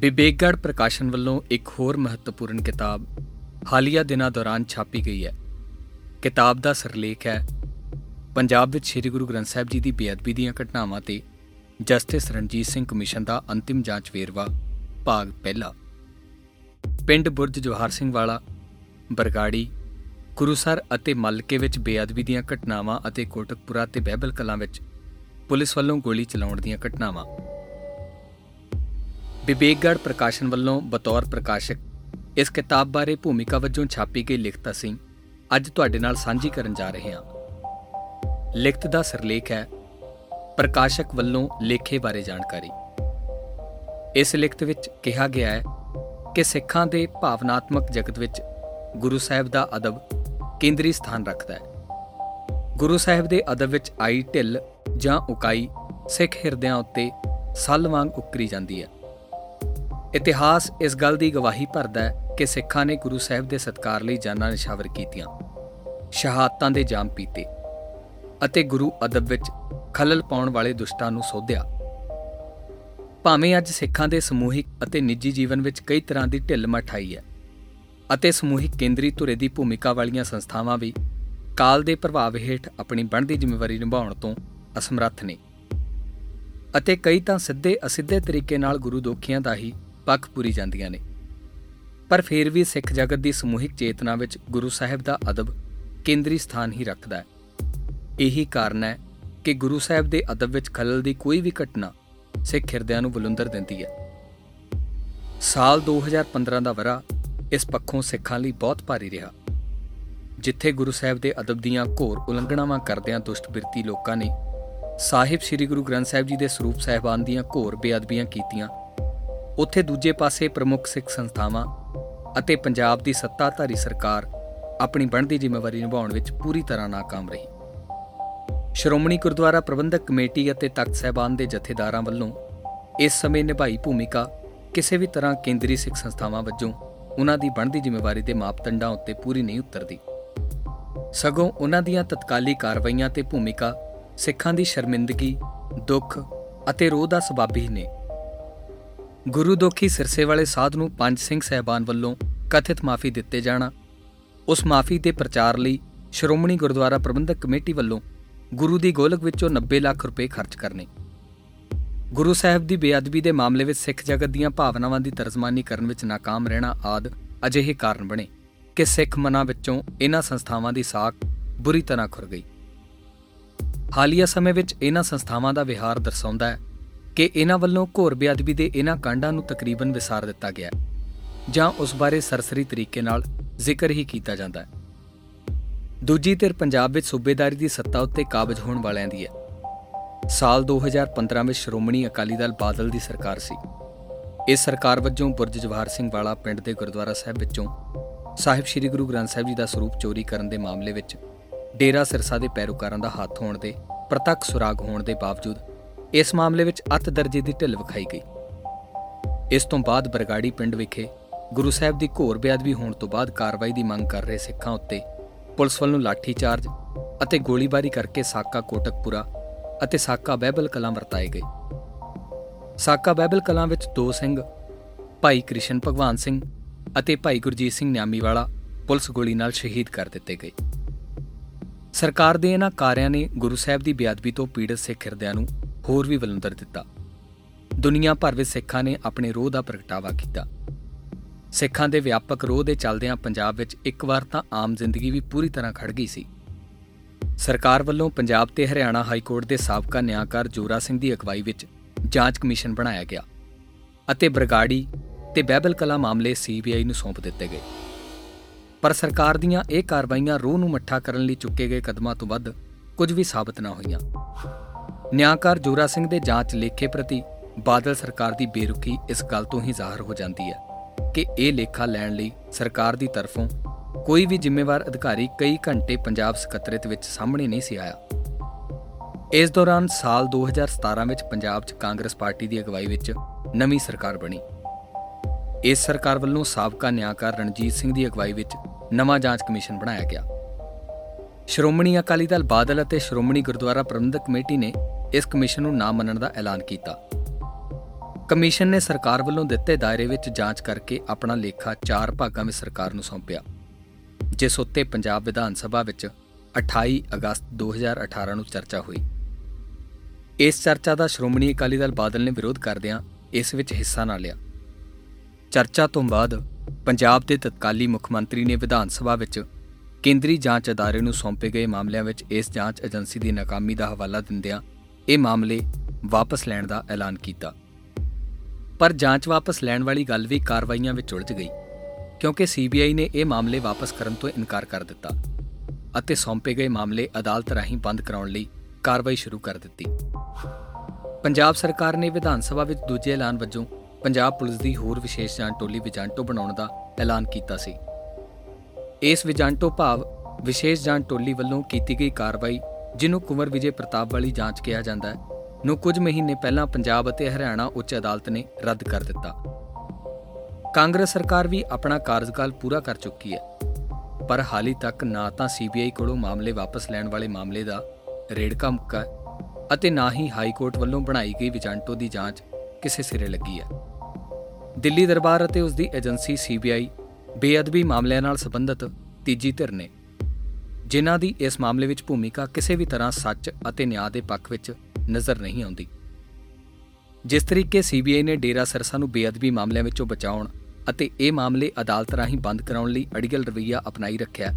ਵਿਵੇਕਗੜ ਪ੍ਰਕਾਸ਼ਨ ਵੱਲੋਂ ਇੱਕ ਹੋਰ ਮਹੱਤਵਪੂਰਨ ਕਿਤਾਬ ਹਾਲੀਆ ਦਿਨਾਂ ਦੌਰਾਨ ਛਾਪੀ ਗਈ ਹੈ। ਕਿਤਾਬ ਦਾ ਸਰਲੇਖ ਹੈ, ਪੰਜਾਬ ਵਿੱਚ ਸ੍ਰੀ ਗੁਰੂ ਗ੍ਰੰਥ ਸਾਹਿਬ ਜੀ ਦੀ ਬੇਅਦਬੀ ਦੀਆਂ ਘਟਨਾਵਾਂ ਤੇ ਜਸਟਿਸ ਰਣਜੀਤ ਸਿੰਘ ਕਮਿਸ਼ਨ ਦਾ ਅੰਤਿਮ ਜਾਂਚ ਵੇਰਵਾ, ਭਾਗ ਪਹਿਲਾ। ਪਿੰਡ ਬੁਰਜ ਜਵਾਹਰ ਸਿੰਘ ਵਾਲਾ, ਬਰਗਾੜੀ ਗੁਰੂਸਰ ਅਤੇ ਮਲਕੇ ਵਿੱਚ ਬੇਅਦਬੀ ਦੀਆਂ ਘਟਨਾਵਾਂ ਅਤੇ ਕੋਟਕਪੁਰਾ ਤੇ ਬਹਿਬਲ ਕਲਾਂ ਵਿੱਚ ਪੁਲਿਸ ਵੱਲੋਂ ਗੋਲੀ ਚਲਾਉਣ ਦੀਆਂ ਘਟਨਾਵਾਂ। ਵਿਵੇਕਗੜ ਪ੍ਰਕਾਸ਼ਨ ਵੱਲੋਂ ਬਤੌਰ ਪ੍ਰਕਾਸ਼ਕ। ਇਸ ਕਿਤਾਬ ਬਾਰੇ ਭੂਮਿਕਾ ਵਜੋਂ ਛਾਪੀ ਗਈ ਲਿਖਤ ਅਸੀਂ ਅੱਜ ਤੁਹਾਡੇ ਨਾਲ ਸਾਂਝੀ ਕਰਨ ਜਾ ਰਹੇ ਹਾਂ। ਲਿਖਤ ਦਾ ਸਰਲੇਖ ਹੈ, ਪ੍ਰਕਾਸ਼ਕ ਵੱਲੋਂ ਲੇਖੇ ਬਾਰੇ ਜਾਣਕਾਰੀ। ਇਸ ਲਿਖਤ ਵਿੱਚ ਕਿਹਾ ਗਿਆ ਹੈ ਕਿ ਸਿੱਖਾਂ ਦੇ ਭਾਵਨਾਤਮਕ ਜਗਤ ਵਿੱਚ ਗੁਰੂ ਸਾਹਿਬ ਦਾ ਅਦਬ ਕੇਂਦਰੀ ਸਥਾਨ ਰੱਖਦਾ ਹੈ। ਗੁਰੂ ਸਾਹਿਬ ਦੇ ਅਦਬ ਵਿੱਚ ਆਈ ਢਿੱਲ ਜਾਂ ਉਕਾਈ ਸਿੱਖ ਹਿਰਦਿਆਂ ਉੱਤੇ ਸੱਲ ਵਾਂਗ ਉਕਰੀ ਜਾਂਦੀ ਹੈ। ਇਤਿਹਾਸ ਇਸ ਗੱਲ ਦੀ ਗਵਾਹੀ ਭਰਦਾ ਹੈ ਕਿ ਸਿੱਖਾਂ ਨੇ ਗੁਰੂ ਸਾਹਿਬ ਦੇ ਸਤਕਾਰ ਲਈ ਜਾਨਾਂ ਨਿਸ਼ਾਵਰ ਕੀਤੀਆਂ, ਸ਼ਹਾਦਤਾਂ ਦੇ ਜਾਮ ਪੀਤੇ ਅਤੇ ਗੁਰੂ ਅਦਬ ਵਿੱਚ ਖਲਲ ਪਾਉਣ ਵਾਲੇ ਦੁਸ਼ਟਾਂ ਨੂੰ ਸੋਧਿਆ। ਭਾਵੇਂ ਅੱਜ ਸਿੱਖਾਂ ਦੇ ਸਮੂਹਿਕ ਅਤੇ ਨਿੱਜੀ ਜੀਵਨ ਵਿੱਚ ਕਈ ਤਰ੍ਹਾਂ ਦੀ ਢਿੱਲ ਮਠਾਈ ਹੈ ਅਤੇ ਸਮੂਹਿਕ ਕੇਂਦਰੀ ਧੁਰੇ ਦੀ ਭੂਮਿਕਾ ਵਾਲੀਆਂ ਸੰਸਥਾਵਾਂ ਵੀ ਕਾਲ ਦੇ ਪ੍ਰਭਾਵ ਹੇਠ ਆਪਣੀ ਬਣਦੀ ਜ਼ਿੰਮੇਵਾਰੀ ਨਿਭਾਉਣ ਤੋਂ ਅਸਮਰੱਥ ਨੇ ਅਤੇ ਕਈ ਤਾਂ ਸਿੱਧੇ ਅਸਿੱਧੇ ਤਰੀਕੇ ਨਾਲ ਗੁਰੂ ਦੋਖੀਆਂ ਦਾ ਹੀ ਪੱਖ ਪੂਰੀ ਜਾਂਦੀਆਂ ਨੇ। ਪਰ ਫਿਰ ਵੀ ਸਿੱਖ ਜਗਤ ਦੀ ਸਮੂਹਿਕ ਚੇਤਨਾ ਵਿੱਚ ਗੁਰੂ ਸਾਹਿਬ ਦਾ ਅਦਬ ਕੇਂਦਰੀ ਸਥਾਨ ਹੀ ਰੱਖਦਾ ਹੈ। ਇਹੀ ਕਾਰਨ ਹੈ ਕਿ ਗੁਰੂ ਸਾਹਿਬ ਦੇ ਅਦਬ ਵਿੱਚ ਖਲਲ ਦੀ ਕੋਈ ਵੀ ਘਟਨਾ ਸਿੱਖ ਹਿਰਦਿਆਂ ਨੂੰ ਬੁਲੰਦਰ ਦਿੰਦੀ ਹੈ। ਸਾਲ 2015 ਦਾ ਵਰਾ ਇਸ ਪੱਖੋਂ ਸਿੱਖਾਂ ਲਈ ਬਹੁਤ ਭਾਰੀ ਰਿਹਾ। ਜਿੱਥੇ ਗੁਰੂ ਸਾਹਿਬ ਦੇ ਅਦਬ ਦੀਆਂ ਘੋਰ ਉਲੰਘਣਾਵਾਂ ਕਰਦਿਆਂ ਦੁਸ਼ਟ ਬਿਰਤੀ ਲੋਕਾਂ ਨੇ ਸਾਹਿਬ ਸ੍ਰੀ ਗੁਰੂ ਗ੍ਰੰਥ ਸਾਹਿਬ ਜੀ ਦੇ ਸਰੂਪ ਸਹਿਬਾਨ ਦੀਆਂ ਘੋਰ ਬੇਅਦਬੀਆਂ ਕੀਤੀਆਂ ਉੱਥੇ ਦੂਜੇ ਪਾਸੇ ਪ੍ਰਮੁੱਖ ਸਿੱਖ ਸੰਸਥਾਵਾਂ ਅਤੇ ਪੰਜਾਬ ਦੀ ਸੱਤਾਧਾਰੀ ਸਰਕਾਰ ਆਪਣੀ ਬਣਦੀ ਜ਼ਿੰਮੇਵਾਰੀ ਨਿਭਾਉਣ ਵਿੱਚ ਪੂਰੀ ਤਰ੍ਹਾਂ ناਕਾਮ ਰਹੀ। ਸ਼੍ਰੋਮਣੀ ਗੁਰਦੁਆਰਾ ਪ੍ਰਬੰਧਕ ਕਮੇਟੀ ਅਤੇ ਤਖਤ ਸਹਿਬਾਨ ਦੇ ਜਥੇਦਾਰਾਂ ਵੱਲੋਂ ਇਸ ਸਮੇਂ ਨਿਭਾਈ ਭੂਮਿਕਾ ਕਿਸੇ ਵੀ ਤਰ੍ਹਾਂ ਕੇਂਦਰੀ ਸਿੱਖ ਸੰਸਥਾਵਾਂ ਵੱਜੋਂ ਉਹਨਾਂ ਦੀ ਬਣਦੀ ਜ਼ਿੰਮੇਵਾਰੀ ਦੇ ਮਾਪਦੰਡਾਂ ਉੱਤੇ ਪੂਰੀ ਨਹੀਂ ਉਤਰਦੀ। ਸਗੋਂ ਉਹਨਾਂ ਦੀਆਂ ਤਤਕਾਲੀ ਕਾਰਵਾਈਆਂ ਤੇ ਭੂਮਿਕਾ ਸਿੱਖਾਂ ਦੀ ਸ਼ਰਮਿੰਦਗੀ, ਦੁੱਖ ਅਤੇ ਰੋਹ ਦਾ ਸਬਬ ਹੀ ਨੇ ਗੁਰੂ ਦੋਖੀ ਸਿਰਸੇ ਵਾਲੇ ਸਾਧ ਨੂੰ ਪੰਜ ਸਿੰਘ ਸਹਿਬਾਨ ਵੱਲੋਂ ਕਥਿਤ ਮਾਫੀ ਦਿੱਤੇ ਜਾਣਾ। ਉਸ ਮਾਫੀ ਦੇ ਪ੍ਰਚਾਰ ਲਈ ਸ਼੍ਰੋਮਣੀ ਗੁਰਦੁਆਰਾ ਪ੍ਰਬੰਧਕ ਕਮੇਟੀ ਵੱਲੋਂ ਗੁਰੂ ਦੀ ਗੋਲਕ ਵਿੱਚੋਂ 90 ਲੱਖ ਰੁਪਏ ਖਰਚ ਕਰਨੇ। ਗੁਰੂ ਸਾਹਿਬ ਦੀ ਬੇਅਦਬੀ ਦੇ ਮਾਮਲੇ ਵਿੱਚ ਸਿੱਖ ਜਗਤ ਦੀਆਂ ਭਾਵਨਾਵਾਂ ਦੀ ਤਰਜਮਾਨੀ ਕਰਨ ਵਿੱਚ ناکਾਮ ਰਹਿਣਾ ਆਦ ਅਜਿਹੇ ਕਾਰਨ ਬਣੇ ਕਿ ਸਿੱਖ ਮਨਾਂ ਵਿੱਚੋਂ ਇਹਨਾਂ ਸੰਸਥਾਵਾਂ ਦੀ ਸਾਖ ਬੁਰੀ ਤਰ੍ਹਾਂ ਖੁਰ ਗਈ। ਹਾਲੀਆ ਸਮੇਂ ਵਿੱਚ ਇਹਨਾਂ ਸੰਸਥਾਵਾਂ ਦਾ ਵਿਹਾਰ ਦਰਸਾਉਂਦਾ ਹੈ ਕਿ ਇਹਨਾਂ ਵੱਲੋਂ ਘੋਰ ਬੇਅਦਬੀ ਦੇ ਇਹਨਾਂ ਕਾਂਡਾਂ ਨੂੰ ਤਕਰੀਬਨ ਵਿਸਾਰ ਦਿੱਤਾ ਗਿਆ ਜਾਂ ਉਸ ਬਾਰੇ ਸਰਸਰੀ ਤਰੀਕੇ ਨਾਲ ਜ਼ਿਕਰ ਹੀ ਕੀਤਾ ਜਾਂਦਾ ਹੈ। ਦੂਜੀ ਧਿਰ ਪੰਜਾਬ ਵਿੱਚ ਸੂਬੇਦਾਰੀ ਦੀ ਸੱਤਾ ਉੱਤੇ ਕਾਬਜ ਹੋਣ ਵਾਲਿਆਂ ਦੀ ਹੈ। ਸਾਲ 2015 ਵਿੱਚ ਸ਼੍ਰੋਮਣੀ ਅਕਾਲੀ ਦਲ ਬਾਦਲ ਦੀ ਸਰਕਾਰ ਸੀ। ਇਸ ਸਰਕਾਰ ਵੱਜੋਂ ਬੁਰਜ ਜਵਾਹਰ ਸਿੰਘ ਵਾਲਾ ਪਿੰਡ ਦੇ ਗੁਰਦੁਆਰਾ ਸਾਹਿਬ ਵਿੱਚੋਂ ਸਾਹਿਬ ਸ੍ਰੀ ਗੁਰੂ ਗ੍ਰੰਥ ਸਾਹਿਬ ਜੀ ਦਾ ਸਰੂਪ ਚੋਰੀ ਕਰਨ ਦੇ ਮਾਮਲੇ ਵਿੱਚ ਡੇਰਾ ਸਿਰਸਾ ਦੇ ਪੈਰੋਕਾਰਾਂ ਦਾ ਹੱਥ ਹੋਣ ਦੇ ਪ੍ਰਤੱਖ ਸੁਰਾਗ ਹੋਣ ਦੇ ਬਾਵਜੂਦ ਇਸ ਮਾਮਲੇ ਵਿੱਚ ਅੱਤ ਦਰਜੇ ਦੀ ਢਿੱਲ ਵਿਖਾਈ ਗਈ। ਇਸ ਤੋਂ ਬਾਅਦ ਬਰਗਾੜੀ ਪਿੰਡ ਵਿਖੇ ਗੁਰੂ ਸਾਹਿਬ ਦੀ ਘੋਰ ਬੇਅਦਬੀ ਹੋਣ ਤੋਂ ਬਾਅਦ ਕਾਰਵਾਈ ਦੀ ਮੰਗ ਕਰ ਰਹੇ ਸਿੱਖਾਂ ਉੱਤੇ ਪੁਲਿਸ ਵੱਲੋਂ ਲਾਠੀ ਚਾਰਜ ਅਤੇ ਗੋਲੀਬਾਰੀ ਕਰਕੇ ਸਾਕਾ ਕੋਟਕਪੁਰਾ ਅਤੇ ਸਾਕਾ ਬਹਿਬਲ ਕਲਾਂ ਵਰਤਾਏ ਗਏ। ਸਾਕਾ ਬਹਿਬਲ ਕਲਾਂ ਵਿੱਚ ਦੋ ਸਿੰਘ, ਭਾਈ ਕ੍ਰਿਸ਼ਨ ਭਗਵਾਨ ਸਿੰਘ ਅਤੇ ਭਾਈ ਗੁਰਜੀਤ ਸਿੰਘ ਨਿਆਮੀ ਵਾਲਾ ਪੁਲਿਸ ਗੋਲੀ ਨਾਲ ਸ਼ਹੀਦ ਕਰ ਦਿੱਤੇ ਗਏ। ਸਰਕਾਰ ਦੇ ਇਹਨਾਂ ਕਾਰਿਆਂ ਨੇ ਗੁਰੂ ਸਾਹਿਬ ਦੀ ਬੇਅਦਬੀ ਤੋਂ ਪੀੜਤ ਸਿੱਖ ਹਿਰਦਿਆਂ ਨੂੰ ਹੋਰ ਵੀ ਬਲੰਦਰ ਦਿੱਤਾ। ਦੁਨੀਆ ਭਰ ਵਿੱਚ ਸਿੱਖਾਂ ਨੇ ਆਪਣੇ ਰੋਹ ਦਾ ਪ੍ਰਗਟਾਵਾ ਕੀਤਾ। ਸਿੱਖਾਂ ਦੇ ਵਿਆਪਕ ਰੋਹ ਦੇ ਚੱਲਦਿਆਂ ਪੰਜਾਬ ਵਿੱਚ ਇੱਕ ਵਾਰ ਤਾਂ ਆਮ ਜ਼ਿੰਦਗੀ ਵੀ ਪੂਰੀ ਤਰ੍ਹਾਂ ਖੜ ਗਈ ਸੀ। ਸਰਕਾਰ ਵੱਲੋਂ ਪੰਜਾਬ ਤੇ ਹਰਿਆਣਾ ਹਾਈ ਕੋਰਟ ਦੇ ਸਾਬਕਾ ਨਿਆਂਕਾਰ ਜੋਰਾ ਸਿੰਘ ਦੀ ਅਗਵਾਈ ਵਿੱਚ ਜਾਂਚ ਕਮਿਸ਼ਨ ਬਣਾਇਆ ਗਿਆ ਅਤੇ ਬਰਗਾੜੀ ਤੇ ਬੈਬਲ ਕਲਾ ਮਾਮਲੇ ਸੀਬੀਆਈ ਨੂੰ ਸੌਂਪ ਦਿੱਤੇ ਗਏ। ਪਰ ਸਰਕਾਰ ਦੀਆਂ ਇਹ ਕਾਰਵਾਈਆਂ ਰੋਹ ਨੂੰ ਮੱਠਾ ਕਰਨ ਲਈ ਚੁੱਕੇ ਗਏ ਕਦਮਾਂ ਤੋਂ ਵੱਧ ਕੁਝ ਵੀ ਸਾਬਤ ਨਾ ਹੋਈਆਂ। ਨਿਆਂਕਾਰ ਜੋਰਾ ਸਿੰਘ ਦੇ ਜਾਂਚ ਲੇਖੇ ਪ੍ਰਤੀ ਬਾਦਲ ਸਰਕਾਰ ਦੀ ਬੇਰੁਖੀ ਇਸ ਗੱਲ ਤੋਂ ਹੀ ਜ਼ਾਹਰ ਹੋ ਜਾਂਦੀ ਹੈ ਕਿ ਇਹ ਲੇਖਾ ਲੈਣ ਲਈ ਸਰਕਾਰ ਦੀ ਤਰਫੋਂ ਕੋਈ ਵੀ ਜ਼ਿੰਮੇਵਾਰ ਅਧਿਕਾਰੀ ਕਈ ਘੰਟੇ ਪੰਜਾਬ ਸਕੱਤਰੇਤ ਵਿੱਚ ਸਾਹਮਣੇ ਨਹੀਂ ਸੀ ਆਇਆ। ਇਸ ਦੌਰਾਨ ਸਾਲ 2017 ਵਿੱਚ ਪੰਜਾਬ 'ਚ ਕਾਂਗਰਸ ਪਾਰਟੀ ਦੀ ਅਗਵਾਈ ਵਿੱਚ ਨਵੀਂ ਸਰਕਾਰ ਬਣੀ। ਇਸ ਸਰਕਾਰ ਵੱਲੋਂ ਸਾਬਕਾ ਨਿਆਂਕਾਰ ਰਣਜੀਤ ਸਿੰਘ ਦੀ ਅਗਵਾਈ ਵਿੱਚ ਨਵਾਂ ਜਾਂਚ ਕਮਿਸ਼ਨ ਬਣਾਇਆ ਗਿਆ। ਸ਼੍ਰੋਮਣੀ ਅਕਾਲੀ ਦਲ ਬਾਦਲ ਅਤੇ ਸ਼੍ਰੋਮਣੀ ਗੁਰਦੁਆਰਾ ਪ੍ਰਬੰਧਕ ਕਮੇਟੀ ਨੇ ਇਸ ਕਮਿਸ਼ਨ ਨੂੰ ਨਾ ਮੰਨਣ ਦਾ ਐਲਾਨ ਕੀਤਾ। ਕਮਿਸ਼ਨ ਨੇ ਸਰਕਾਰ ਵੱਲੋਂ ਦਿੱਤੇ ਦਾਇਰੇ ਵਿੱਚ ਜਾਂਚ ਕਰਕੇ ਆਪਣਾ ਲੇਖਾ ਚਾਰ ਭਾਗਾਂ ਵਿੱਚ ਸਰਕਾਰ ਨੂੰ ਸੌਂਪਿਆ, ਜਿਸ ਉੱਤੇ ਪੰਜਾਬ ਵਿਧਾਨ ਸਭਾ ਵਿੱਚ 28 ਅਗਸਤ 2018 ਨੂੰ ਚਰਚਾ ਹੋਈ। ਇਸ ਚਰਚਾ ਦਾ ਸ਼੍ਰੋਮਣੀ ਅਕਾਲੀ ਦਲ ਬਾਦਲ ਨੇ ਵਿਰੋਧ ਕਰਦਿਆਂ ਇਸ ਵਿੱਚ ਹਿੱਸਾ ਨਾ ਲਿਆ। ਚਰਚਾ ਤੋਂ ਬਾਅਦ ਪੰਜਾਬ ਦੇ ਤਤਕਾਲੀ ਮੁੱਖ ਮੰਤਰੀ ਨੇ ਵਿਧਾਨ ਸਭਾ ਵਿੱਚ ਕੇਂਦਰੀ ਜਾਂਚ ਅਦਾਰੇ ਨੂੰ ਸੌਂਪੇ ਗਏ ਮਾਮਲਿਆਂ ਵਿੱਚ ਇਸ ਜਾਂਚ ਏਜੰਸੀ ਦੀ ਨਾਕਾਮੀ ਦਾ ਹਵਾਲਾ ਦਿੰਦਿਆਂ ਇਹ ਮਾਮਲੇ ਵਾਪਸ ਲੈਣ ਦਾ ਐਲਾਨ ਕੀਤਾ। ਪਰ ਜਾਂਚ ਵਾਪਸ ਲੈਣ ਵਾਲੀ ਗੱਲ ਵੀ ਕਾਰਵਾਈਆਂ ਵਿੱਚ ਉਲਝ ਗਈ, ਕਿਉਂਕਿ ਸੀਬੀਆਈ ਨੇ ਇਹ ਮਾਮਲੇ ਵਾਪਸ ਕਰਨ ਤੋਂ ਇਨਕਾਰ ਕਰ ਦਿੱਤਾ ਅਤੇ ਸੌਂਪੇ ਗਏ ਮਾਮਲੇ ਅਦਾਲਤ ਰਾਹੀਂ ਬੰਦ ਕਰਾਉਣ ਲਈ ਕਾਰਵਾਈ ਸ਼ੁਰੂ ਕਰ ਦਿੱਤੀ। ਪੰਜਾਬ ਸਰਕਾਰ ਨੇ ਵਿਧਾਨ ਸਭਾ ਵਿੱਚ ਦੂਜੇ ਐਲਾਨ ਵਜੋਂ ਪੰਜਾਬ ਪੁਲਿਸ ਦੀ ਹੋਰ ਵਿਸ਼ੇਸ਼ ਜਾਂਚ ਟੋਲੀ ਵਿਜਾਂਟੋ ਬਣਾਉਣ ਦਾ ਐਲਾਨ ਕੀਤਾ ਸੀ। ਇਸ ਵਿਜਾਂਟੋ ਭਾਵ ਵਿਸ਼ੇਸ਼ ਜਾਂਚ ਟੋਲੀ ਵੱਲੋਂ ਕੀਤੀ ਗਈ ਕਾਰਵਾਈ ਜਿਹਨੂੰ ਕੁਮਰ ਵਿਜੇ ਪ੍ਰਤਾਪ ਵਾਲੀ ਜਾਂਚ ਕਿਹਾ ਜਾਂਦਾ ਹੈ, ਨੂੰ ਕੁਝ ਮਹੀਨੇ ਪਹਿਲਾਂ ਪੰਜਾਬ ਅਤੇ ਹਰਿਆਣਾ ਉੱਚ ਅਦਾਲਤ ਨੇ ਰੱਦ ਕਰ ਦਿੱਤਾ। ਕਾਂਗਰਸ ਸਰਕਾਰ ਵੀ ਆਪਣਾ ਕਾਰਜਕਾਲ ਪੂਰਾ ਕਰ ਚੁੱਕੀ ਹੈ, ਪਰ ਹਾਲੀ ਤੱਕ ਨਾ ਤਾਂ ਸੀਬੀਆਈ ਕੋਲੋਂ ਮਾਮਲੇ ਵਾਪਸ ਲੈਣ ਵਾਲੇ ਮਾਮਲੇ ਦਾ ਰੇੜਕਾ ਮੁੱਕਾ ਅਤੇ ਨਾ ਹੀ ਹਾਈ ਕੋਰਟ ਵੱਲੋਂ ਬਣਾਈ ਗਈ ਵਿਜੰਟੋ ਦੀ ਜਾਂਚ ਕਿਸੇ ਸਿਰੇ ਲੱਗੀ ਹੈ। ਦਿੱਲੀ ਦਰਬਾਰ ਅਤੇ ਉਸ ਦੀ ਏਜੰਸੀ ਸੀਬੀਆਈ ਬੇਅਦਬੀ ਮਾਮਲਿਆਂ ਨਾਲ ਸੰਬੰਧਿਤ ਤੀਜੀ ਧਿਰ ਨੇ ਜਿਨ੍ਹਾਂ ਦੀ ਇਸ ਮਾਮਲੇ ਵਿੱਚ ਭੂਮਿਕਾ ਕਿਸੇ ਵੀ ਤਰ੍ਹਾਂ ਸੱਚ ਅਤੇ ਨਿਆਂ ਦੇ ਪੱਖ ਵਿੱਚ ਨਜ਼ਰ ਨਹੀਂ ਆਉਂਦੀ। ਜਿਸ ਤਰੀਕੇ ਸੀਬੀਆਈ ਨੇ ਡੇਰਾ ਸਰਸਾ ਨੂੰ ਬੇਅਦਬੀ ਮਾਮਲਿਆਂ ਵਿੱਚੋਂ ਬਚਾਉਣ ਅਤੇ ਇਹ ਮਾਮਲੇ ਅਦਾਲਤ ਰਾਹੀਂ ਬੰਦ ਕਰਾਉਣ ਲਈ ਅੜੀਗਲ ਰਵਈਆ ਅਪਣਾਈ ਰੱਖਿਆ,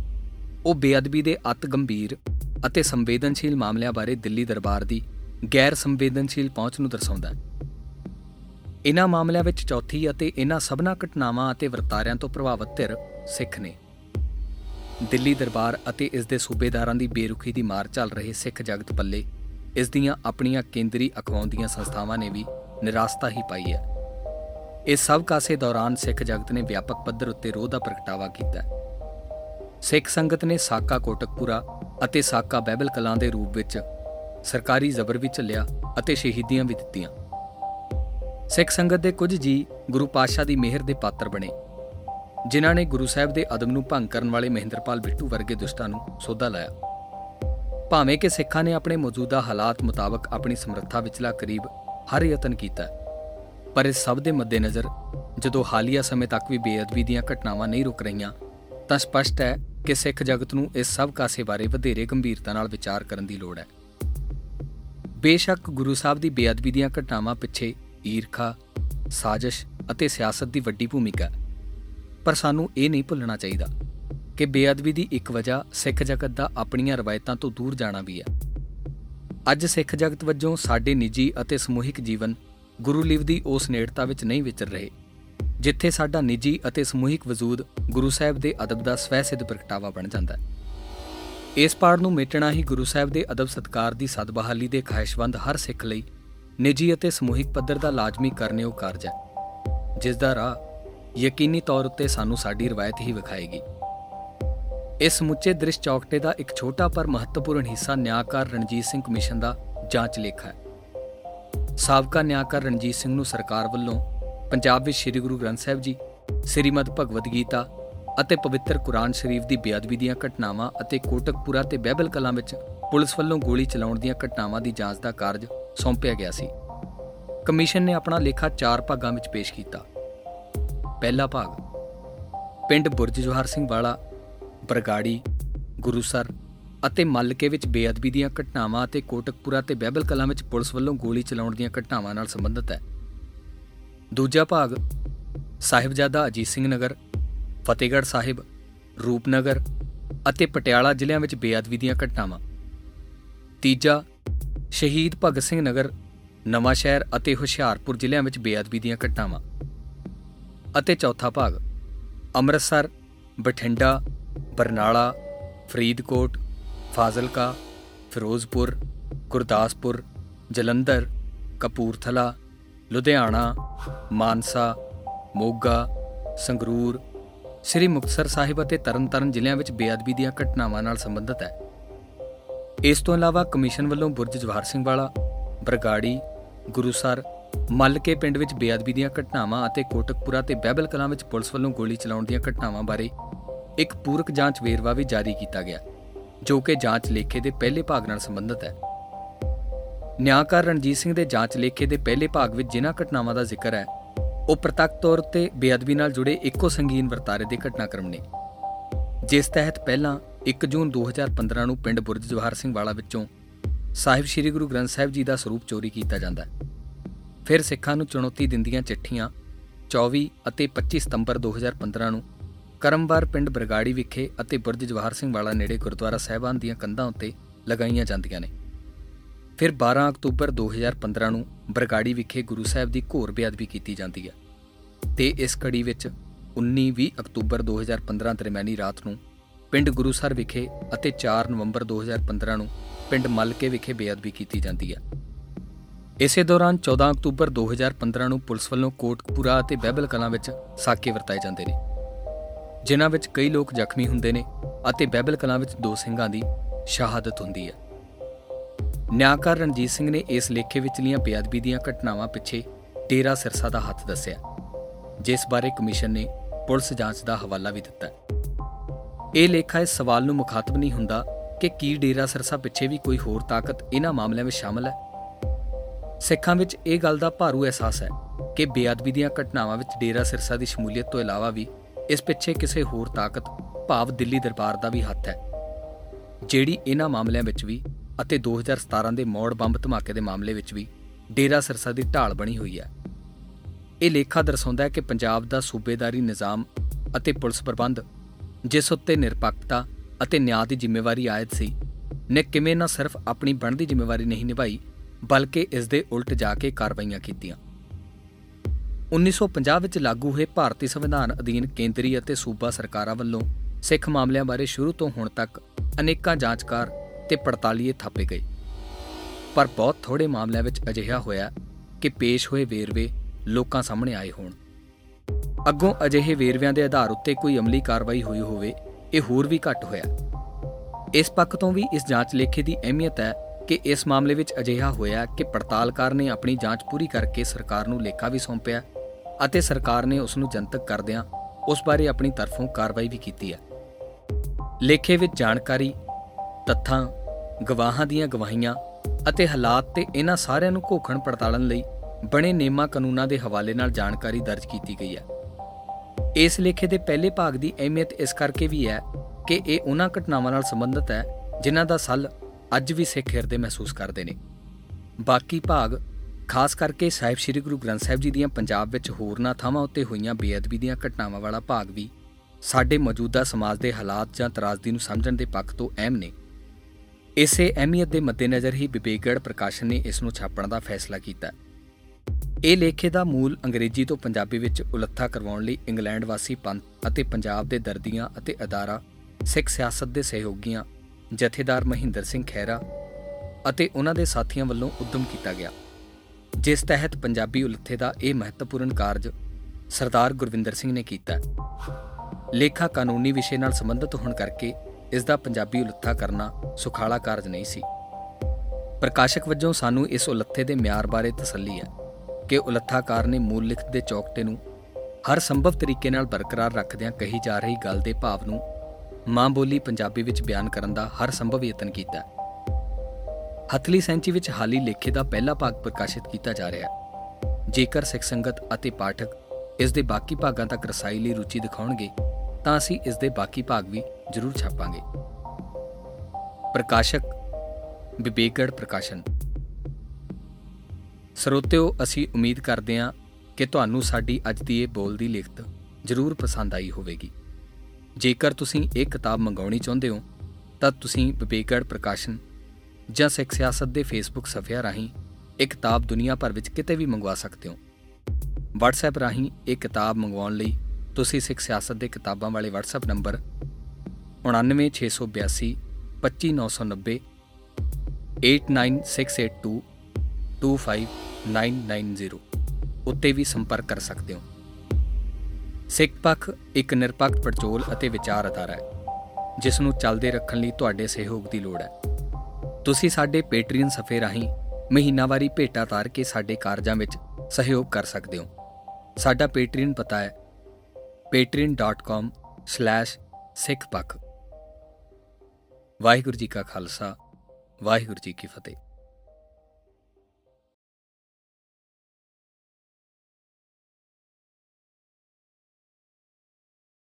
ਉਹ ਬੇਅਦਬੀ ਦੇ ਅਤ ਗੰਭੀਰ ਅਤੇ ਸੰਵੇਦਨਸ਼ੀਲ ਮਾਮਲਿਆਂ ਬਾਰੇ ਦਿੱਲੀ ਦਰਬਾਰ ਦੀ ਗੈਰ ਸੰਵੇਦਨਸ਼ੀਲ ਪਹੁੰਚ ਨੂੰ ਦਰਸਾਉਂਦਾ ਹੈ। ਇਨ੍ਹਾਂ ਮਾਮਲਿਆਂ ਵਿੱਚ ਚੌਥੀ ਅਤੇ ਇਨ੍ਹਾਂ ਸਭਨਾ ਘਟਨਾਵਾਂ ਅਤੇ ਵਰਤਾਰਿਆਂ ਤੋਂ ਪ੍ਰਭਾਵਿਤ ਧਿਰ ਸਿੱਖ ਨੇ। ਦਿੱਲੀ ਦਰਬਾਰ ਅਤੇ ਇਸ ਦੇ ਸੂਬੇਦਾਰਾਂ ਦੀ ਬੇਰੁਖੀ ਦੀ ਮਾਰ ਚੱਲ ਰਹੇ ਸਿੱਖ ਜਗਤ ਪੱਲੇ। ਇਸ ਦੀਆਂ ਆਪਣੀਆਂ ਕੇਂਦਰੀ ਅਖਵਾਉਂਦੀਆਂ ਸੰਸਥਾਵਾਂ ਨੇ ਵੀ ਨਿਰਾਸਤਾ ਹੀ ਪਾਈ ਹੈ। ਇਸ ਸਭ ਕਾਸੇ ਦੌਰਾਨ ਸਿੱਖ ਜਗਤ ਨੇ ਵਿਆਪਕ ਪੱਧਰ ਉੱਤੇ ਰੋਹ ਦਾ ਪ੍ਰਗਟਾਵਾ ਕੀਤਾ ਸਿੱਖ ਸੰਗਤ ਨੇ ਸਾਕਾ ਕੋਟਕਪੂਰਾ ਅਤੇ ਸਾਕਾ ਬੈਬਲ ਕਲਾਂ ਦੇ ਰੂਪ ਵਿੱਚ ਸਰਕਾਰੀ ਜ਼ਬਰ ਵੀ ਚੱਲਿਆ ਅਤੇ ਸ਼ਹੀਦੀਆਂ ਵੀ ਦਿੱਤੀਆਂ। ਸਿੱਖ ਸੰਗਤ ਦੇ ਕੁਝ ਜੀ ਗੁਰੂ ਪਾਤਸ਼ਾਹ ਦੀ ਮਿਹਰ ਦੇ ਪਾਤਰ ਬਣੇ। ਜਿਨ੍ਹਾਂ ਨੇ ਗੁਰੂ ਸਾਹਿਬ ਦੇ ਅਦਮ ਨੂੰ ਭੰਗ ਕਰਨ ਵਾਲੇ ਮਹਿੰਦਰਪਾਲ ਬਿੱਟੂ ਵਰਗੇ ਦੁਸ਼ਟਾਂ ਨੂੰ ਸੋਧਾ ਲਾਇਆ। ਭਾਵੇਂ ਕਿ ਸਿੱਖਾਂ ਨੇ ਆਪਣੇ ਮੌਜੂਦਾ ਹਾਲਾਤ ਮੁਤਾਬਕ ਆਪਣੀ ਸਮਰੱਥਾ ਵਿਚਲਾ ਕਰੀਬ ਹਰ ਯਤਨ ਕੀਤਾ, ਪਰ ਇਸ ਸਭ ਦੇ ਮੱਦੇਨਜ਼ਰ ਜਦੋਂ ਹਾਲੀਆ ਸਮੇਂ ਤੱਕ ਵੀ ਬੇਅਦਬੀ ਦੀਆਂ ਘਟਨਾਵਾਂ ਨਹੀਂ ਰੁਕ ਰਹੀਆਂ, ਤਾਂ ਸਪਸ਼ਟ ਹੈ ਕਿ ਸਿੱਖ ਜਗਤ ਨੂੰ ਇਸ ਸਭ ਕਾਸੇ ਬਾਰੇ ਵਧੇਰੇ ਗੰਭੀਰਤਾ ਨਾਲ ਵਿਚਾਰ ਕਰਨ ਦੀ ਲੋੜ ਹੈ। ਬੇਸ਼ੱਕ ਗੁਰੂ ਸਾਹਿਬ ਦੀ ਬੇਅਦਬੀ ਦੀਆਂ ਘਟਨਾਵਾਂ ਪਿੱਛੇ ਈਰਖਾ, ਸਾਜ਼ਿਸ਼ ਅਤੇ ਸਿਆਸਤ ਦੀ ਵੱਡੀ ਭੂਮਿਕਾ ਪਰ ਸਾਨੂੰ ਇਹ ਨਹੀਂ ਭੁੱਲਣਾ ਚਾਹੀਦਾ ਕਿ ਬੇਅਦਬੀ ਦੀ ਇੱਕ ਵਜ੍ਹਾ ਸਿੱਖ ਜਗਤ ਦਾ ਆਪਣੀਆਂ ਰਵਾਇਤਾਂ ਤੋਂ ਦੂਰ ਜਾਣਾ ਵੀ ਹੈ। ਅੱਜ ਸਿੱਖ ਜਗਤ ਵੱਜੋਂ ਸਾਡੇ ਨਿੱਜੀ ਅਤੇ ਸਮੂਹਿਕ ਜੀਵਨ ਗੁਰੂ ਲਿਵ ਦੀ ਉਸ ਨੇੜਤਾ ਵਿੱਚ ਨਹੀਂ ਵਿਚਰ ਰਹੇ, ਜਿੱਥੇ ਸਾਡਾ ਨਿੱਜੀ ਅਤੇ ਸਮੂਹਿਕ ਵਜੂਦ ਗੁਰੂ ਸਾਹਿਬ ਦੇ ਅਦਬ ਦਾ ਸਵੈ-ਸਿੱਧ ਪ੍ਰਗਟਾਵਾ ਬਣ ਜਾਂਦਾ ਹੈ। ਇਸ ਪਾੜ ਨੂੰ ਮਿਟਣਾ ਹੀ ਗੁਰੂ ਸਾਹਿਬ ਦੇ ਅਦਬ ਸਤਕਾਰ ਦੀ ਸਦਬਹਾਲੀ ਦੇ ਖਾਹਿਸ਼ਵੰਦ ਹਰ ਸਿੱਖ ਲਈ ਨਿੱਜੀ ਅਤੇ ਸਮੂਹਿਕ ਪੱਧਰ ਦਾ ਲਾਜ਼ਮੀ ਕਰਨੇਯੋਗ ਕਾਰਜ ਹੈ, ਜਿਸ ਦਾ ਰਾਹ ਯਕੀਨੀ ਤੌਰ ਉੱਤੇ ਸਾਨੂੰ ਸਾਡੀ ਰਵਾਇਤ ਹੀ ਵਿਖਾਏਗੀ। ਇਸ ਸਮੁੱਚੇ ਦ੍ਰਿਸ਼ ਚੌਕਟੇ ਦਾ ਇੱਕ ਛੋਟਾ ਪਰ ਮਹੱਤਵਪੂਰਨ ਹਿੱਸਾ ਨਿਆਂਕਾਰ ਰਣਜੀਤ ਸਿੰਘ ਕਮਿਸ਼ਨ ਦਾ ਜਾਂਚ ਲੇਖਾ ਹੈ। ਸਾਬਕਾ ਨਿਆਂਕਾਰ ਰਣਜੀਤ ਸਿੰਘ ਨੂੰ ਸਰਕਾਰ ਵੱਲੋਂ ਪੰਜਾਬ ਵਿੱਚ ਸ੍ਰੀ ਗੁਰੂ ਗ੍ਰੰਥ ਸਾਹਿਬ ਜੀ, ਸ੍ਰੀਮਦ ਭਗਵਦ ਗੀਤਾ ਅਤੇ ਪਵਿੱਤਰ ਕੁਰਾਨ ਸ਼ਰੀਫ ਦੀ ਬੇਅਦਬੀ ਦੀਆਂ ਘਟਨਾਵਾਂ ਅਤੇ ਕੋਟਕਪੂਰਾ ਤੇ ਬਹਿਬਲ ਕਲਾਂ ਵਿੱਚ ਪੁਲਿਸ ਵੱਲੋਂ ਗੋਲੀ ਚਲਾਉਣ ਦੀਆਂ ਘਟਨਾਵਾਂ ਦੀ ਜਾਂਚ ਦਾ ਕਾਰਜ ਸੌਂਪਿਆ ਗਿਆ ਸੀ। ਕਮਿਸ਼ਨ ਨੇ ਆਪਣਾ ਲੇਖਾ ਚਾਰ ਭਾਗਾਂ ਵਿੱਚ ਪੇਸ਼ ਕੀਤਾ। ਪਹਿਲਾ ਭਾਗ। ਪਿੰਡ ਬੁਰਜ ਜੋਹਰ ਸਿੰਘ ਵਾਲਾ, ਬਰਗਾੜੀ, ਗੁਰੂਸਰ ਅਤੇ ਮੱਲਕੇ ਵਿੱਚ ਬੇਅਦਬੀ ਦੀਆਂ ਘਟਨਾਵਾਂ ਅਤੇ ਕੋਟਕਪੂਰਾ ਤੇ ਬਹਿਬਲ ਕਲਾਂ ਵਿੱਚ ਪੁਲਿਸ ਵੱਲੋਂ ਗੋਲੀ ਚਲਾਉਣ ਦੀਆਂ ਘਟਨਾਵਾਂ ਨਾਲ ਸੰਬੰਧਿਤ ਹੈ। ਦੂਜਾ ਭਾਗ, ਸਾਹਿਬਜ਼ਾਦਾ ਅਜੀਤ ਸਿੰਘ ਨਗਰ, ਫਤਿਹਗੜ੍ਹ ਸਾਹਿਬ, ਰੂਪਨਗਰ ਅਤੇ ਪਟਿਆਲਾ ਜ਼ਿਲ੍ਹਿਆਂ ਵਿੱਚ ਬੇਅਦਬੀ ਦੀਆਂ ਘਟਨਾਵਾਂ। ਤੀਜਾ, ਸ਼ਹੀਦ ਭਗਤ ਸਿੰਘ ਨਗਰ ਨਵਾਂ ਸ਼ਹਿਰ ਅਤੇ ਹੁਸ਼ਿਆਰਪੁਰ ਜ਼ਿਲ੍ਹਿਆਂ ਵਿੱਚ ਬੇਅਦਬੀ ਦੀਆਂ ਘਟਨਾਵਾਂ। ਅਤੇ ਚੌਥਾ ਭਾਗ, ਅੰਮ੍ਰਿਤਸਰ, ਬਠਿੰਡਾ, ਬਰਨਾਲਾ, ਫਰੀਦਕੋਟ, ਫਾਜ਼ਿਲਕਾ, ਫਿਰੋਜ਼ਪੁਰ, ਗੁਰਦਾਸਪੁਰ, ਜਲੰਧਰ, ਕਪੂਰਥਲਾ, ਲੁਧਿਆਣਾ, ਮਾਨਸਾ, ਮੋਗਾ, ਸੰਗਰੂਰ, ਸ੍ਰੀ ਮੁਕਤਸਰ ਸਾਹਿਬ ਅਤੇ ਤਰਨਤਾਰਨ ਜ਼ਿਲ੍ਹਿਆਂ ਵਿੱਚ ਬੇਅਦਬੀ ਦੀਆਂ ਘਟਨਾਵਾਂ ਨਾਲ ਸੰਬੰਧਿਤ ਹੈ। ਇਸ ਤੋਂ ਇਲਾਵਾ ਕਮਿਸ਼ਨ ਵੱਲੋਂ ਬੁਰਜ ਜਵਾਹਰ ਸਿੰਘ ਵਾਲਾ, ਬਰਗਾੜੀ, ਗੁਰੂਸਰ ਮੱਲਕੇ ਪਿੰਡ ਵਿੱਚ ਬੇਅਦਬੀ ਦੀਆਂ ਘਟਨਾਵਾਂ ਅਤੇ ਕੋਟਕਪੁਰਾ ਤੇ ਬਹਿਬਲ ਕਲਾਂ ਵਿੱਚ ਪੁਲਿਸ ਵੱਲੋਂ ਗੋਲੀ ਚਲਾਉਣ ਦੀਆਂ ਘਟਨਾਵਾਂ ਬਾਰੇ ਇੱਕ ਪੂਰਕ ਜਾਂਚ ਵੇਰਵਾ ਵੀ ਜਾਰੀ ਕੀਤਾ ਗਿਆ, ਜੋ ਕਿ ਜਾਂਚ ਲੇਖੇ ਦੇ ਪਹਿਲੇ ਭਾਗ ਨਾਲ ਸੰਬੰਧਿਤ ਹੈ। ਨਿਆਂਕਾਰ ਰਣਜੀਤ ਸਿੰਘ ਦੇ ਜਾਂਚ ਲੇਖੇ ਦੇ ਪਹਿਲੇ ਭਾਗ ਵਿੱਚ ਜਿਨ੍ਹਾਂ ਘਟਨਾਵਾਂ ਦਾ ਜ਼ਿਕਰ ਹੈ, ਉਹ ਪ੍ਰਤੱਖ ਤੌਰ ਤੇ ਬੇਅਦਬੀ ਨਾਲ ਜੁੜੇ ਇੱਕੋ ਸੰਗੀਨ ਵਰਤਾਰੇ ਦੇ ਘਟਨਾਕ੍ਰਮ ਨੇ। ਜਿਸ ਤਹਿਤ ਪਹਿਲਾਂ 1 ਜੂਨ 2015 ਨੂੰ ਪਿੰਡ ਬੁਰਜ ਜਵਾਹਰ ਸਿੰਘ ਵਾਲਾ ਵਿੱਚੋਂ ਸਾਹਿਬ ਸ੍ਰੀ ਗੁਰੂ ਗ੍ਰੰਥ ਸਾਹਿਬ ਜੀ ਦਾ ਸਰੂਪ ਚੋਰੀ ਕੀਤਾ ਜਾਂਦਾ ਹੈ। ਫਿਰ ਸਿੱਖਾਂ ਨੂੰ ਚੁਣੌਤੀ ਦਿੰਦੀਆਂ ਚਿੱਠੀਆਂ 24 ਅਤੇ 25 ਸਤੰਬਰ 2015 ਨੂੰ ਕਰਮਵਾਰ ਪਿੰਡ ਬਰਗਾੜੀ ਵਿਖੇ ਅਤੇ ਬੁਰਜ ਜਵਾਹਰ ਸਿੰਘ ਵਾਲਾ ਨੇੜੇ ਗੁਰਦੁਆਰਾ ਸਾਹਿਬਾਨ ਦੀਆਂ ਕੰਧਾਂ ਉੱਤੇ ਲਗਾਈਆਂ ਜਾਂਦੀਆਂ ਨੇ। ਫਿਰ 12 ਅਕਤੂਬਰ 2015 ਨੂੰ ਬਰਗਾੜੀ ਵਿਖੇ ਗੁਰੂ ਸਾਹਿਬ ਦੀ ਘੋਰ ਬੇਅਦਬੀ ਕੀਤੀ ਜਾਂਦੀ ਹੈ ਤੇ ਇਸ ਕੜੀ ਵਿੱਚ 19-20 ਅਕਤੂਬਰ 2015 ਦਰਮਿਆਨੀ ਰਾਤ ਨੂੰ ਪਿੰਡ ਗੁਰੂਸਰ ਵਿਖੇ ਅਤੇ 4 ਨਵੰਬਰ 2015 ਨੂੰ ਪਿੰਡ ਮਲਕੇ ਵਿਖੇ ਬੇਅਦਬੀ ਕੀਤੀ ਜਾਂਦੀ ਹੈ। ਇਸੇ ਦੌਰਾਨ 14 ਅਕਤੂਬਰ 2015 ਨੂੰ ਪੁਲਿਸ ਵੱਲੋਂ ਕੋਟਕਪੂਰਾ ਅਤੇ ਬਹਿਬਲ ਕਲਾਂ ਵਿੱਚ ਸਾਕੇ ਵਰਤਾਏ ਜਾਂਦੇ ਨੇ, ਜਿਨ੍ਹਾਂ ਵਿੱਚ ਕਈ ਲੋਕ ਜ਼ਖਮੀ ਹੁੰਦੇ ਨੇ ਅਤੇ ਬਹਿਬਲ ਕਲਾਂ ਵਿੱਚ ਦੋ ਸਿੰਘਾਂ ਦੀ ਸ਼ਹਾਦਤ ਹੁੰਦੀ ਹੈ। ਨਿਆਂਕਾਰ ਰਣਜੀਤ ਸਿੰਘ ਨੇ ਇਸ ਲੇਖੇ ਵਿਚਲੀਆਂ ਬੇਅਦਬੀ ਦੀਆਂ ਘਟਨਾਵਾਂ ਪਿੱਛੇ ਡੇਰਾ ਸਿਰਸਾ ਦਾ ਹੱਥ ਦੱਸਿਆ, ਜਿਸ ਬਾਰੇ ਕਮਿਸ਼ਨ ਨੇ ਪੁਲਿਸ ਜਾਂਚ ਦਾ ਹਵਾਲਾ ਵੀ ਦਿੱਤਾ। ਇਹ ਲੇਖਾ ਇਸ ਸਵਾਲ ਨੂੰ ਮੁਖਾਤਬ ਨਹੀਂ ਹੁੰਦਾ ਕਿ ਕੀ ਡੇਰਾ ਸਿਰਸਾ ਪਿੱਛੇ ਵੀ ਕੋਈ ਹੋਰ ਤਾਕਤ ਇਹਨਾਂ ਮਾਮਲਿਆਂ ਵਿੱਚ ਸ਼ਾਮਲ ਹੈ? ਸਿੱਖਾਂ ਵਿੱਚ ਇਹ ਗੱਲ ਦਾ ਭਾਰੂ ਅਹਿਸਾਸ ਹੈ ਕਿ ਬੇਅਦਬੀ ਦੀਆਂ ਘਟਨਾਵਾਂ ਵਿੱਚ ਡੇਰਾ ਸਿਰਸਾ ਦੀ ਸ਼ਮੂਲੀਅਤ ਤੋਂ ਇਲਾਵਾ ਵੀ ਇਸ ਪਿੱਛੇ ਕਿਸੇ ਹੋਰ ਤਾਕਤ, ਭਾਵ ਦਿੱਲੀ ਦਰਬਾਰ ਦਾ ਵੀ ਹੱਥ ਹੈ। ਜਿਹੜੀ ਇਹਨਾਂ ਮਾਮਲਿਆਂ ਵਿੱਚ ਵੀ ਅਤੇ 2017 ਦੇ ਮੌੜ ਬੰਬ ਧਮਾਕੇ ਦੇ ਮਾਮਲੇ ਵਿੱਚ ਵੀ ਡੇਰਾ ਸਿਰਸਾ ਦੀ ਢਾਲ ਬਣੀ ਹੋਈ ਹੈ। ਇਹ ਲੇਖਾ ਦਰਸਾਉਂਦਾ ਹੈ ਕਿ ਪੰਜਾਬ ਦਾ ਸੂਬੇਦਾਰੀ ਨਿਜ਼ਾਮ ਅਤੇ ਪੁਲਿਸ ਪ੍ਰਬੰਧ ਜਿਸ ਉੱਤੇ ਨਿਰਪੱਖਤਾ ਅਤੇ ਨਿਆਂ ਦੀ ਜ਼ਿੰਮੇਵਾਰੀ ਆਇਤ ਸੀ, ਨੇ ਕਿਵੇਂ ਨਾ ਸਿਰਫ ਆਪਣੀ ਬਣਦੀ ਜ਼ਿੰਮੇਵਾਰੀ ਨਹੀਂ ਨਿਭਾਈ ਬਲਕਿ ਇਸ ਦੇ ਉਲਟ ਜਾ ਕੇ ਕਾਰਵਾਈਆਂ ਕੀਤੀਆਂ। 1950 ਵਿੱਚ ਲਾਗੂ ਹੋਏ ਭਾਰਤੀ ਸੰਵਿਧਾਨ ਅਧੀਨ ਕੇਂਦਰੀ ਅਤੇ ਸੂਬਾ ਸਰਕਾਰਾਂ ਵੱਲੋਂ ਸਿੱਖ ਮਾਮਲਿਆਂ ਬਾਰੇ ਸ਼ੁਰੂ ਤੋਂ ਹੁਣ ਤੱਕ ਅਨੇਕਾਂ ਜਾਂਚਕਾਰ ਤੇ ਪੜਤਾਲੀਏ ਥਾਪੇ ਗਏ। ਪਰ ਬਹੁਤ ਥੋੜੇ ਮਾਮਲਿਆਂ ਵਿੱਚ ਅਜਿਹਾ ਹੋਇਆ ਕਿ ਪੇਸ਼ ਹੋਏ ਵੇਰਵੇ ਲੋਕਾਂ ਸਾਹਮਣੇ ਆਏ ਹੋਣ। ਅੱਗੋਂ ਅਜਿਹੇ ਵੇਰਵਿਆਂ ਦੇ ਆਧਾਰ ਉੱਤੇ ਕੋਈ ਅਮਲੀ ਕਾਰਵਾਈ ਹੋਈ ਹੋਵੇ, ਇਹ ਹੋਰ ਵੀ ਘੱਟ ਹੋਇਆ। ਇਸ ਪੱਖ ਤੋਂ ਵੀ ਇਸ ਜਾਂਚ ਲੇਖੇ ਦੀ ਅਹਿਮੀਅਤ ਹੈ ਕਿ ਇਸ ਮਾਮਲੇ ਵਿੱਚ ਅਜਿਹਾ ਹੋਇਆ ਕਿ ਪੜਤਾਲਕਾਰ ਨੇ ਆਪਣੀ ਜਾਂਚ ਪੂਰੀ ਕਰਕੇ ਸਰਕਾਰ ਨੂੰ ਲੇਖਾ ਵੀ ਸੌਂਪਿਆ ਅਤੇ ਸਰਕਾਰ ਨੇ ਉਸ ਨੂੰ ਜਨਤਕ ਕਰਦਿਆਂ ਉਸ ਬਾਰੇ ਆਪਣੀ ਤਰਫੋਂ ਕਾਰਵਾਈ ਵੀ ਕੀਤੀ ਹੈ। ਲੇਖੇ ਵਿੱਚ ਜਾਣਕਾਰੀ, ਤੱਥਾਂ, ਗਵਾਹਾਂ ਦੀਆਂ ਗਵਾਹੀਆਂ ਅਤੇ ਹਾਲਾਤ ਤੇ ਇਹਨਾਂ ਸਾਰਿਆਂ ਨੂੰ ਘੋਖਣ ਪੜਤਾਲਣ ਲਈ ਬਣੇ ਨੇਮਾ ਕਾਨੂੰਨਾਂ ਦੇ ਹਵਾਲੇ ਨਾਲ ਜਾਣਕਾਰੀ ਦਰਜ ਕੀਤੀ ਗਈ ਹੈ। ਇਸ ਲੇਖੇ ਦੇ ਪਹਿਲੇ ਭਾਗ ਦੀ ਅਹਿਮੀਅਤ ਇਸ ਕਰਕੇ ਵੀ ਹੈ ਕਿ ਇਹ ਉਹਨਾਂ ਘਟਨਾਵਾਂ ਨਾਲ ਸੰਬੰਧਿਤ ਹੈ ਜਿਨ੍ਹਾਂ ਦਾ ਸੱਲ ਅੱਜ ਵੀ ਸਿੱਖ ਹਿਰਦੇ ਮਹਿਸੂਸ ਕਰਦੇ ਨੇ। ਬਾਕੀ ਭਾਗ, ਖਾਸ ਕਰਕੇ ਸਾਹਿਬ ਸ੍ਰੀ ਗੁਰੂ ਗ੍ਰੰਥ ਸਾਹਿਬ ਜੀ ਦੀਆਂ ਪੰਜਾਬ ਵਿੱਚ ਹੋਰਨਾਂ ਥਾਵਾਂ ਉੱਤੇ ਹੋਈਆਂ ਬੇਅਦਬੀ ਦੀਆਂ ਘਟਨਾਵਾਂ ਵਾਲਾ ਭਾਗ ਵੀ ਸਾਡੇ ਮੌਜੂਦਾ ਸਮਾਜ ਦੇ ਹਾਲਾਤ ਜਾਂ ਤਰਾਜ਼ਦੀ ਨੂੰ ਸਮਝਣ ਦੇ ਪੱਖ ਤੋਂ ਅਹਿਮ ਨੇ। ਇਸੇ ਅਹਿਮੀਅਤ ਦੇ ਮੱਦੇਨਜ਼ਰ ਹੀ ਵਿਵੇਕਗੜ ਪ੍ਰਕਾਸ਼ਨ ਨੇ ਇਸ ਨੂੰ ਛਾਪਣ ਦਾ ਫੈਸਲਾ ਕੀਤਾ। ਇਹ ਲੇਖੇ ਦਾ ਮੂਲ ਅੰਗਰੇਜ਼ੀ ਤੋਂ ਪੰਜਾਬੀ ਵਿੱਚ ਉਲੱਥਾ ਕਰਵਾਉਣ ਲਈ ਇੰਗਲੈਂਡ ਵਾਸੀ ਪੰਥ ਅਤੇ ਪੰਜਾਬ ਦੇ ਦਰਦੀਆਂ ਅਤੇ ਅਦਾਰਾ, ਸਿੱਖ ਸਿਆਸਤ ਦੇ ਸਹਿਯੋਗੀਆਂ ਜਥੇਦਾਰ ਮਹਿੰਦਰ ਸਿੰਘ ਖੈਰਾ ਅਤੇ ਉਹਨਾਂ ਦੇ ਸਾਥੀਆਂ ਵੱਲੋਂ ਉਦਮ ਕੀਤਾ ਗਿਆ, ਜਿਸ ਤਹਿਤ ਪੰਜਾਬੀ ਉਲੱਥੇ ਦਾ ਇਹ ਮਹੱਤਵਪੂਰਨ ਕਾਰਜ ਸਰਦਾਰ ਗੁਰਵਿੰਦਰ ਸਿੰਘ ਨੇ ਕੀਤਾ। ਲੇਖਾ ਕਾਨੂੰਨੀ ਵਿਸ਼ੇ ਨਾਲ ਸੰਬੰਧਿਤ ਹੋਣ ਕਰਕੇ ਇਸ ਦਾ ਪੰਜਾਬੀ ਉਲੱਥਾ ਕਰਨਾ ਸੁਖਾਲਾ ਕਾਰਜ ਨਹੀਂ ਸੀ। ਪ੍ਰਕਾਸ਼ਕ ਵਜੋਂ ਸਾਨੂੰ ਇਸ ਉਲੱਥੇ ਦੇ ਮਿਆਰ ਬਾਰੇ ਤਸੱਲੀ ਹੈ ਕਿ ਉਲੱਥਾਕਾਰ ਨੇ ਮੂਲ ਲਿਖਤ ਦੇ ਚੌਕਟੇ ਨੂੰ ਹਰ ਸੰਭਵ ਤਰੀਕੇ ਨਾਲ ਬਰਕਰਾਰ ਰੱਖਦਿਆਂ ਕਹੀ ਜਾ ਰਹੀ ਗੱਲ ਦੇ ਭਾਵ ਨੂੰ ਮਾਂ ਬੋਲੀ ਪੰਜਾਬੀ ਵਿੱਚ ਬਿਆਨ ਕਰਨ ਦਾ ਹਰ ਸੰਭਵ ਯਤਨ ਕੀਤਾ ਹਥਲੀ ਸੈਂਚੀ ਵਿੱਚ ਹਾਲੀ ਲੇਖੇ ਦਾ ਪਹਿਲਾ ਭਾਗ ਪ੍ਰਕਾਸ਼ਿਤ ਕੀਤਾ ਜਾ ਰਿਹਾ ਹੈ। ਜੇਕਰ ਸਿੱਖ ਸੰਗਤ ਅਤੇ ਪਾਠਕ ਇਸ ਦੇ ਬਾਕੀ ਭਾਗਾਂ ਤੱਕ ਰਸਾਈ ਲਈ ਰੁਚੀ ਦਿਖਾਉਣਗੇ, ਤਾਂ ਅਸੀਂ ਇਸ ਦੇ ਬਾਕੀ ਭਾਗ ਵੀ ਜ਼ਰੂਰ ਛਾਪਾਂਗੇ। ਪ੍ਰਕਾਸ਼ਕ ਵਿਵੇਕੜ ਪ੍ਰਕਾਸ਼ਨ। ਸਰੋਤਿਓ, ਅਸੀਂ ਉਮੀਦ ਕਰਦੇ ਹਾਂ ਕਿ ਤੁਹਾਨੂੰ ਸਾਡੀ ਅੱਜ ਦੀ ਇਹ ਬੋਲਦੀ ਲਿਖਤ ਜ਼ਰੂਰ ਪਸੰਦ ਆਈ ਹੋਵੇਗੀ। ਜੇਕਰ ਤੁਸੀਂ ਇਹ ਕਿਤਾਬ ਮੰਗਾਉਣੀ ਚਾਹੁੰਦੇ ਹੋ, ਤਾਂ ਤੁਸੀਂ ਵਿਵੇਕਗੜ ਪ੍ਰਕਾਸ਼ਨ ਜਾਂ ਸਿੱਖ ਸਿਆਸਤ ਦੇ ਫੇਸਬੁੱਕ ਸਫਿਆਂ ਰਾਹੀਂ ਇਹ ਕਿਤਾਬ ਦੁਨੀਆ ਭਰ ਵਿੱਚ ਕਿਤੇ ਵੀ ਮੰਗਵਾ ਸਕਦੇ ਹੋ। WhatsApp ਰਾਹੀਂ ਇਹ ਕਿਤਾਬ ਮੰਗਵਾਉਣ ਲਈ ਤੁਸੀਂ ਸਿੱਖ ਸਿਆਸਤ ਦੇ ਕਿਤਾਬਾਂ ਵਾਲੇ WhatsApp ਨੰਬਰ 99682 25990 89682 25990 ਉੱਤੇ ਵੀ ਸੰਪਰਕ ਕਰ ਸਕਦੇ ਹੋ। ਸਿੱਖ ਪੱਖ ਇੱਕ ਨਿਰਪੱਖ ਪੜਚੋਲ ਅਤੇ ਵਿਚਾਰ ਅਧਾਰਾ ਹੈ, ਜਿਸ ਨੂੰ ਚੱਲਦੇ ਰੱਖਣ ਲਈ ਤੁਹਾਡੇ ਸਹਿਯੋਗ ਦੀ ਲੋੜ ਹੈ। ਤੁਸੀਂ ਸਾਡੇ ਪੇਟਰੀਅਨ ਸਫੇ ਰਾਹੀਂ ਮਹੀਨਾਵਾਰੀ ਭੇਟਾ ਤਾਰ ਕੇ ਸਾਡੇ ਕਾਰਜਾਂ ਵਿੱਚ ਸਹਿਯੋਗ ਕਰ ਸਕਦੇ ਹੋ। ਸਾਡਾ ਪੇਟਰੀਅਨ ਪਤਾ ਹੈ patreon.com/sikhpak ਵਾਹਿਗੁਰੂ ਜੀ ਕਾ ਖਾਲਸਾ, ਵਾਹਿਗੁਰੂ ਜੀ ਕੀ ਫਤਿਹ।